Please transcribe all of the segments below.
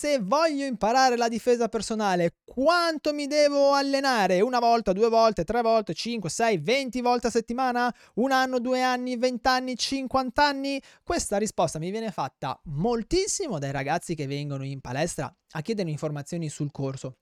se voglio imparare la difesa personale, quanto mi devo allenare? Una volta, due volte, tre volte, cinque, sei, venti volte a settimana? Un anno, due anni, vent'anni, cinquant'anni? Questa risposta mi viene fatta moltissimo dai ragazzi che vengono in palestra a chiedere informazioni sul corso.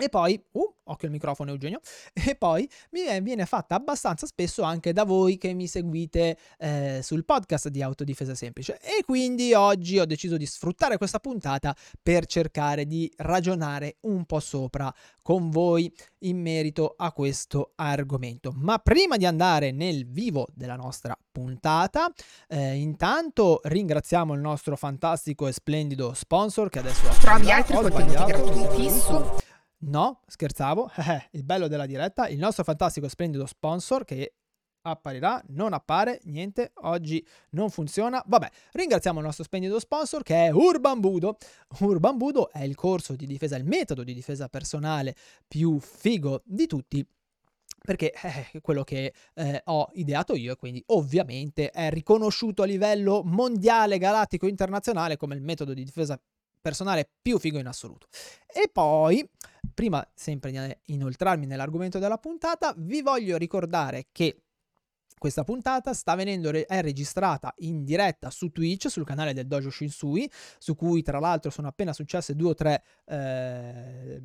E poi, uh, occhio al microfono Eugenio, e poi mi viene fatta abbastanza spesso anche da voi che mi seguite eh, sul podcast di Autodifesa Semplice. E quindi oggi ho deciso di sfruttare questa puntata per cercare di ragionare un po' sopra con voi in merito a questo argomento. Ma prima di andare nel vivo della nostra puntata, eh, intanto ringraziamo il nostro fantastico e splendido sponsor che adesso... Trovi altri contenuti gratuiti su No, scherzavo. il bello della diretta, il nostro fantastico splendido sponsor che apparirà, non appare, niente, oggi non funziona. Vabbè, ringraziamo il nostro splendido sponsor che è Urban Budo. Urban Budo è il corso di difesa, il metodo di difesa personale più figo di tutti perché è quello che eh, ho ideato io e quindi ovviamente è riconosciuto a livello mondiale, galattico, internazionale come il metodo di difesa personale più figo in assoluto. E poi, prima sempre di inoltrarmi nell'argomento della puntata, vi voglio ricordare che questa puntata sta venendo re- è registrata in diretta su Twitch, sul canale del Dojo Shinsui, su cui tra l'altro sono appena successe due o tre eh,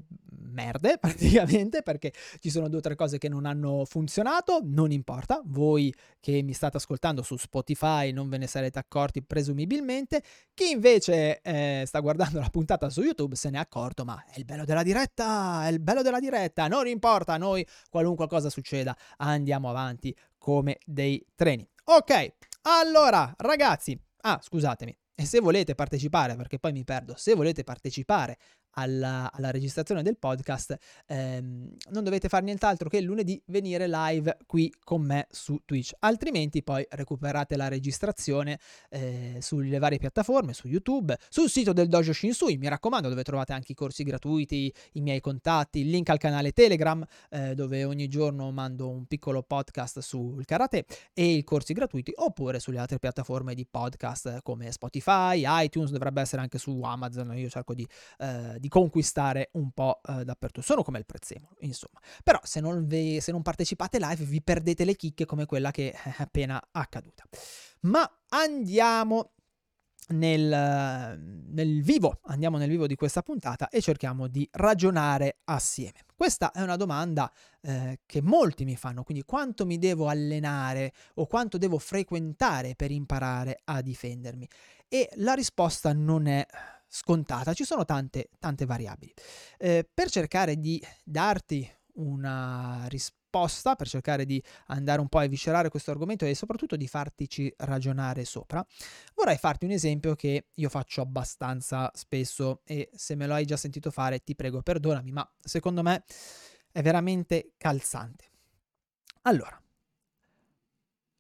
merde praticamente, perché ci sono due o tre cose che non hanno funzionato, non importa, voi che mi state ascoltando su Spotify non ve ne sarete accorti presumibilmente, chi invece eh, sta guardando la puntata su YouTube se ne è accorto, ma è il bello della diretta, è il bello della diretta, non importa, noi qualunque cosa succeda andiamo avanti come dei treni. Ok, allora ragazzi, ah scusatemi, e se volete partecipare, perché poi mi perdo, se volete partecipare alla, alla registrazione del podcast, ehm, non dovete fare nient'altro che lunedì venire live qui con me su Twitch. Altrimenti poi recuperate la registrazione eh, sulle varie piattaforme, su YouTube, sul sito del Dojo Shinsui, mi raccomando, dove trovate anche i corsi gratuiti, i miei contatti, il link al canale Telegram, eh, dove ogni giorno mando un piccolo podcast sul karate e i corsi gratuiti, oppure sulle altre piattaforme di podcast come Spotify, iTunes, dovrebbe essere anche su Amazon, io cerco di... Eh, di conquistare un po' eh, dappertutto. Sono come il prezzemolo, insomma. Però se non, ve, se non partecipate live vi perdete le chicche come quella che è appena accaduta. Ma andiamo nel, nel, vivo, andiamo nel vivo di questa puntata e cerchiamo di ragionare assieme. Questa è una domanda eh, che molti mi fanno, quindi quanto mi devo allenare o quanto devo frequentare per imparare a difendermi? E la risposta non è scontata, ci sono tante, tante variabili. Eh, per cercare di darti una risposta, per cercare di andare un po' a eviscerare questo argomento e soprattutto di fartici ragionare sopra, vorrei farti un esempio che io faccio abbastanza spesso e se me lo hai già sentito fare ti prego perdonami, ma secondo me è veramente calzante. Allora,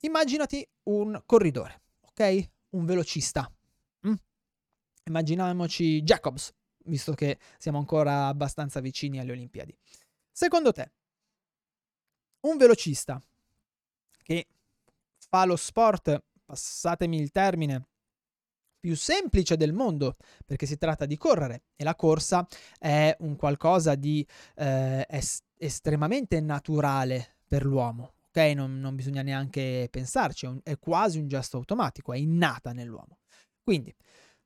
immaginati un corridore, ok? Un velocista, Immaginiamoci Jacobs, visto che siamo ancora abbastanza vicini alle Olimpiadi. Secondo te, un velocista che fa lo sport, passatemi il termine, più semplice del mondo, perché si tratta di correre e la corsa è un qualcosa di eh, est- estremamente naturale per l'uomo. Ok, non, non bisogna neanche pensarci, è, un, è quasi un gesto automatico, è innata nell'uomo. Quindi,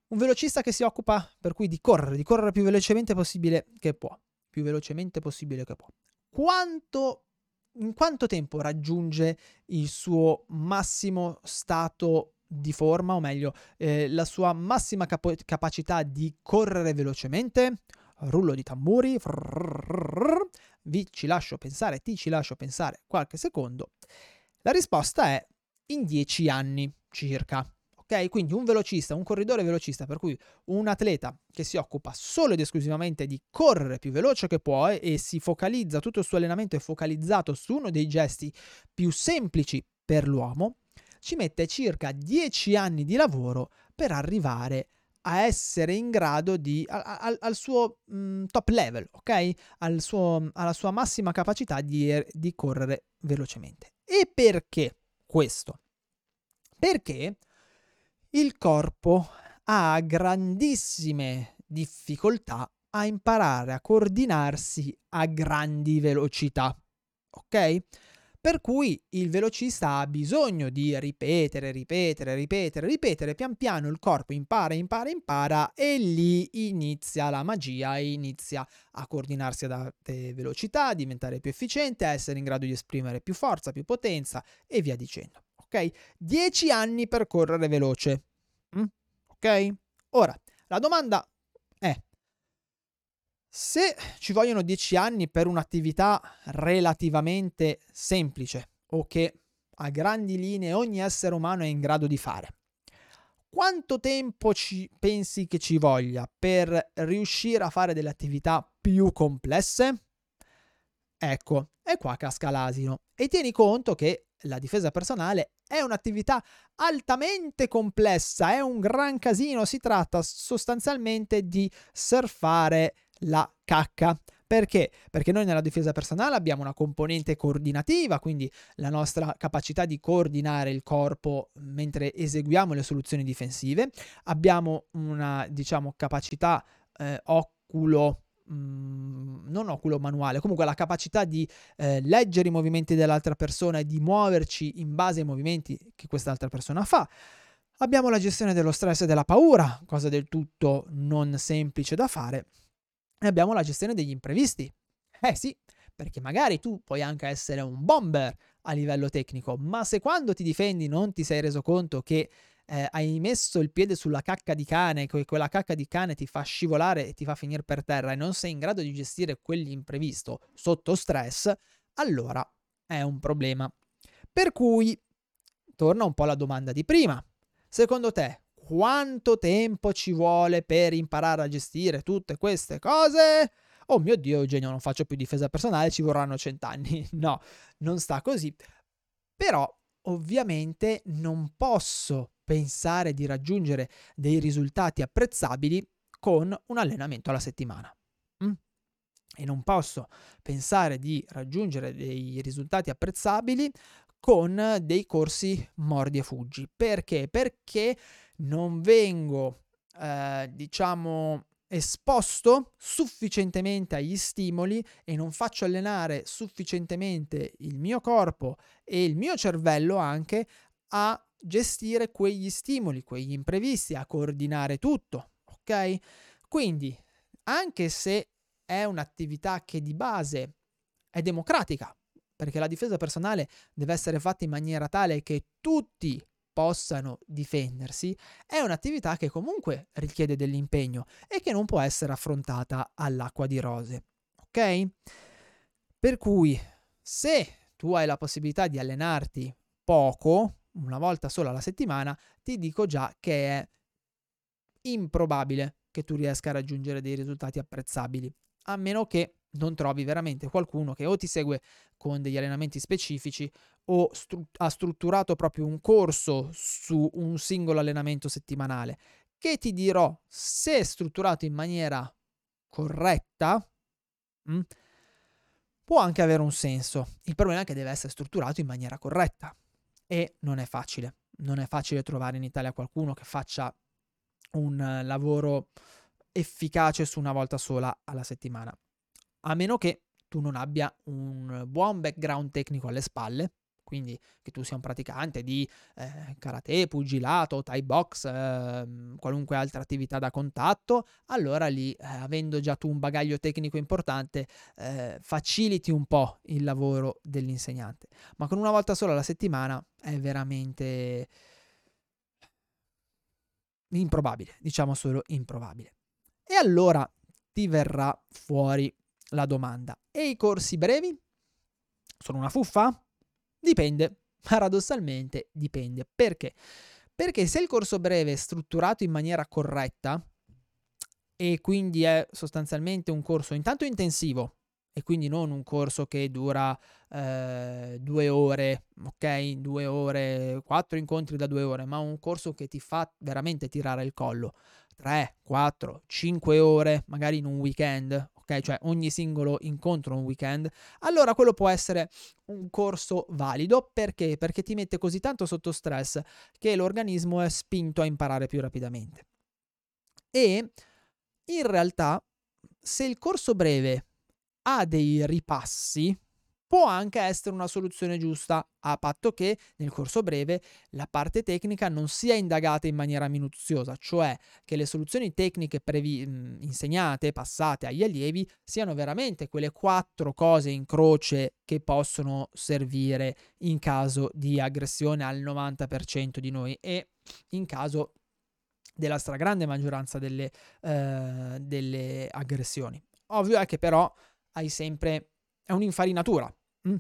un velocista che si occupa per cui di correre, di correre più velocemente possibile che può. Più velocemente possibile che può. Quanto, in quanto tempo raggiunge il suo massimo stato di forma, o meglio, eh, la sua massima capo- capacità di correre velocemente? Rullo di tamburi. Vi ci lascio pensare, ti ci lascio pensare qualche secondo. La risposta è in 10 anni circa. Ok? Quindi un velocista, un corridore velocista, per cui un atleta che si occupa solo ed esclusivamente di correre più veloce che può e si focalizza, tutto il suo allenamento è focalizzato su uno dei gesti più semplici per l'uomo, ci mette circa 10 anni di lavoro per arrivare a essere in grado di, al, al suo mh, mm, top level, ok? Al suo, alla sua massima capacità di, di correre velocemente. E perché questo? Perché il corpo ha grandissime difficoltà a imparare a coordinarsi a grandi velocità. Ok? Per cui il velocista ha bisogno di ripetere, ripetere, ripetere, ripetere, pian piano il corpo impara, impara, impara e lì inizia la magia, inizia a coordinarsi ad alte velocità, a diventare più efficiente, a essere in grado di esprimere più forza, più potenza e via dicendo. Ok? 10 anni per correre veloce. Mm? Ok? Ora, la domanda è, se ci vogliono 10 anni per un'attività relativamente semplice o che a grandi linee ogni essere umano è in grado di fare, quanto tempo ci pensi che ci voglia per riuscire a fare delle attività più complesse? Ecco, è qua casca l'asino. E tieni conto che la difesa personale è un'attività altamente complessa, è un gran casino, si tratta sostanzialmente di surfare la cacca. Perché? Perché noi nella difesa personale abbiamo una componente coordinativa, quindi la nostra capacità di coordinare il corpo mentre eseguiamo le soluzioni difensive, abbiamo una, diciamo, capacità eh, oculo mm, non oculo manuale, comunque la capacità di eh, leggere i movimenti dell'altra persona e di muoverci in base ai movimenti che quest'altra persona fa. Abbiamo la gestione dello stress e della paura, cosa del tutto non semplice da fare. E abbiamo la gestione degli imprevisti. Eh sì, perché magari tu puoi anche essere un bomber a livello tecnico, ma se quando ti difendi non ti sei reso conto che eh, hai messo il piede sulla cacca di cane, che quella cacca di cane ti fa scivolare e ti fa finire per terra e non sei in grado di gestire quell'imprevisto sotto stress, allora è un problema. Per cui torna un po' alla domanda di prima. Secondo te, quanto tempo ci vuole per imparare a gestire tutte queste cose? Oh mio Dio, Eugenio, non faccio più difesa personale, ci vorranno cent'anni. No, non sta così. Però, ovviamente, non posso pensare di raggiungere dei risultati apprezzabili con un allenamento alla settimana. Mm? E non posso pensare di raggiungere dei risultati apprezzabili con dei corsi mordi e fuggi. Perché? Perché non vengo, eh, diciamo, esposto sufficientemente agli stimoli e non faccio allenare sufficientemente il mio corpo e il mio cervello anche a gestire quegli stimoli, quegli imprevisti, a coordinare tutto, ok? Quindi, anche se è un'attività che di base è democratica, perché la difesa personale deve essere fatta in maniera tale che tutti possano difendersi, è un'attività che comunque richiede dell'impegno e che non può essere affrontata all'acqua di rose. Ok? Per cui, se tu hai la possibilità di allenarti poco, una volta sola alla settimana, ti dico già che è improbabile che tu riesca a raggiungere dei risultati apprezzabili, a meno che non trovi veramente qualcuno che o ti segue con degli allenamenti specifici o stru- ha strutturato proprio un corso su un singolo allenamento settimanale, che ti dirò se strutturato in maniera corretta, mh, mm, può anche avere un senso. Il problema è che deve essere strutturato in maniera corretta e non è facile. Non è facile trovare in Italia qualcuno che faccia un lavoro efficace su una volta sola alla settimana a meno che tu non abbia un buon background tecnico alle spalle, quindi che tu sia un praticante di eh, karate, pugilato, thai box, eh, qualunque altra attività da contatto, allora lì, eh, avendo già tu un bagaglio tecnico importante, eh, faciliti un po' il lavoro dell'insegnante. Ma con una volta sola alla settimana è veramente improbabile, diciamo solo improbabile. E allora ti verrà fuori la domanda. E i corsi brevi? Sono una fuffa? Dipende. Paradossalmente dipende. Perché? Perché se il corso breve è strutturato in maniera corretta e quindi è sostanzialmente un corso intanto intensivo e quindi non un corso che dura eh, due ore, ok? Due ore, quattro incontri da due ore, ma un corso che ti fa veramente tirare il collo. 3, 4, 5 ore, magari in un weekend, ok? Cioè ogni singolo incontro un weekend, allora quello può essere un corso valido perché? Perché ti mette così tanto sotto stress che l'organismo è spinto a imparare più rapidamente. E in realtà se il corso breve ha dei ripassi, può anche essere una soluzione giusta, a patto che nel corso breve la parte tecnica non sia indagata in maniera minuziosa, cioè che le soluzioni tecniche previ- insegnate, passate agli allievi, siano veramente quelle quattro cose in croce che possono servire in caso di aggressione al 90% di noi e in caso della stragrande maggioranza delle, eh, delle aggressioni. Ovvio è che però hai sempre è un'infarinatura. Mm.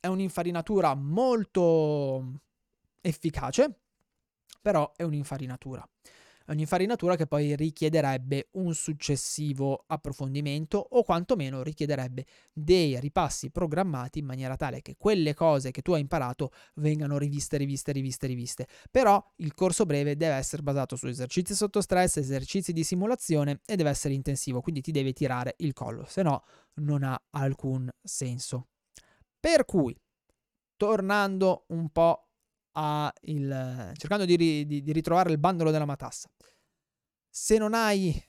È un'infarinatura molto efficace, però è un'infarinatura. Un'infarinatura che poi richiederebbe un successivo approfondimento o quantomeno richiederebbe dei ripassi programmati in maniera tale che quelle cose che tu hai imparato vengano riviste, riviste, riviste, riviste. Però il corso breve deve essere basato su esercizi sotto stress, esercizi di simulazione e deve essere intensivo, quindi ti devi tirare il collo, se no non ha alcun senso. Per cui, tornando un po' il, cercando di, di, di, ritrovare il bandolo della matassa. Se non hai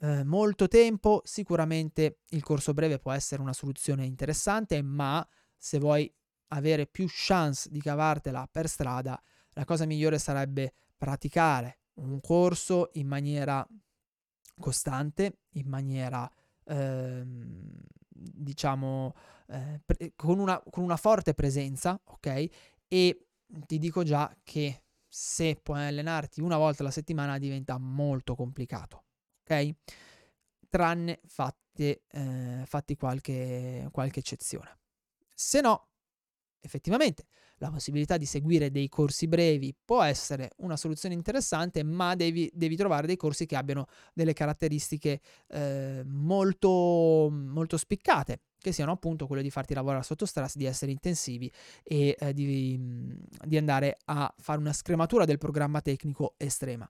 eh, molto tempo, sicuramente il corso breve può essere una soluzione interessante, ma se vuoi avere più chance di cavartela per strada, la cosa migliore sarebbe praticare un corso in maniera costante, in maniera ehm, diciamo eh, pre- con, una, con una forte presenza, ok? E ti dico già che se puoi allenarti una volta alla settimana diventa molto complicato, ok? Tranne fatti, eh, fatti qualche, qualche eccezione. Se no, effettivamente la possibilità di seguire dei corsi brevi può essere una soluzione interessante, ma devi, devi trovare dei corsi che abbiano delle caratteristiche eh, molto, molto spiccate che siano appunto quello di farti lavorare sotto stress, di essere intensivi e eh, di, di andare a fare una scrematura del programma tecnico estrema.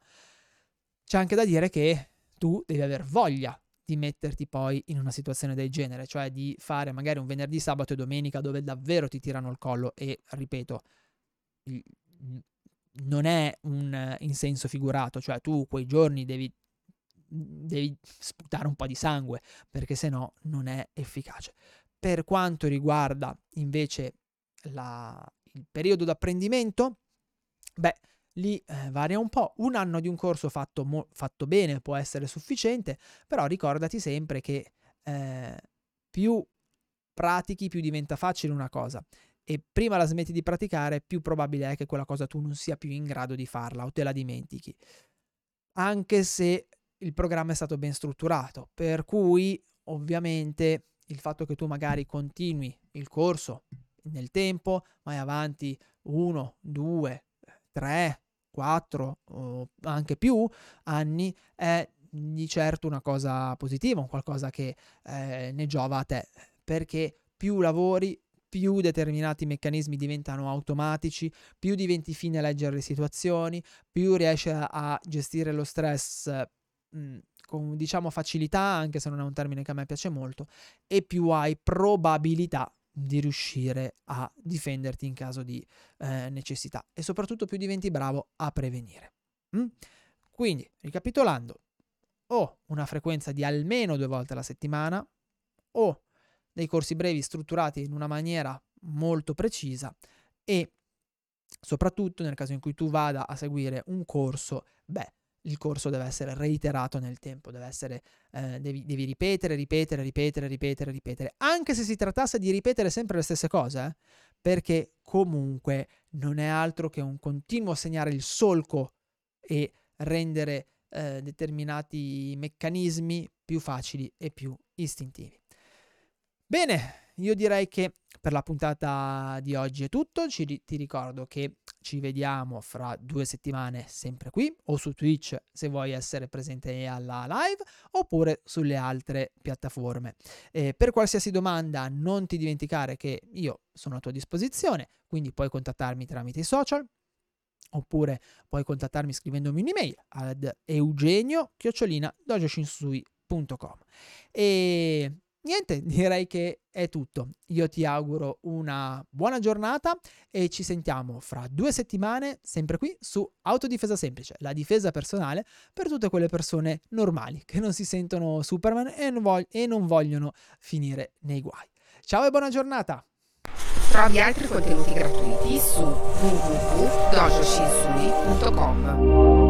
C'è anche da dire che tu devi aver voglia di metterti poi in una situazione del genere, cioè di fare magari un venerdì, sabato e domenica dove davvero ti tirano il collo e, ripeto, non è un in senso figurato, cioè tu quei giorni devi devi sputare un po' di sangue perché se no non è efficace. Per quanto riguarda invece la, il periodo d'apprendimento, beh, lì eh, varia un po'. Un anno di un corso fatto, mo- fatto, bene può essere sufficiente, però ricordati sempre che eh, più pratichi, più diventa facile una cosa. E prima la smetti di praticare, più probabile è che quella cosa tu non sia più in grado di farla o te la dimentichi. Anche se il programma è stato ben strutturato, per cui ovviamente il fatto che tu magari continui il corso nel tempo, vai avanti uno, due, tre, quattro o anche più anni, è di certo una cosa positiva, un qualcosa che eh, ne giova a te, perché più lavori, più determinati meccanismi diventano automatici, più diventi fine a leggere le situazioni, più riesci a gestire lo stress mh, con diciamo facilità, anche se non è un termine che a me piace molto, e più hai probabilità di riuscire a difenderti in caso di eh, necessità e soprattutto più diventi bravo a prevenire. Mm? Quindi, ricapitolando, o una frequenza di almeno due volte alla settimana o dei corsi brevi strutturati in una maniera molto precisa e soprattutto nel caso in cui tu vada a seguire un corso, beh, il corso deve essere reiterato nel tempo, deve essere, eh, devi, devi, ripetere, ripetere, ripetere, ripetere, ripetere, anche se si trattasse di ripetere sempre le stesse cose, perché comunque non è altro che un continuo segnare il solco e rendere eh, determinati meccanismi più facili e più istintivi. Bene, io direi che per la puntata di oggi è tutto. Ci, ti ricordo che ci vediamo fra due settimane sempre qui o su Twitch se vuoi essere presente alla live oppure sulle altre piattaforme. Eh, per qualsiasi domanda non ti dimenticare che io sono a tua disposizione, quindi puoi contattarmi tramite i social oppure puoi contattarmi scrivendomi un'email ad eugenio-dojoshinsui.com e niente, direi che è tutto. Io ti auguro una buona giornata e ci sentiamo fra due settimane, sempre qui su Autodifesa Semplice, la difesa personale per tutte quelle persone normali che non si sentono Superman e non, vog- e non vogliono finire nei guai. Ciao e buona giornata! Trovi altri contenuti gratuiti su www.dojoshinsui.com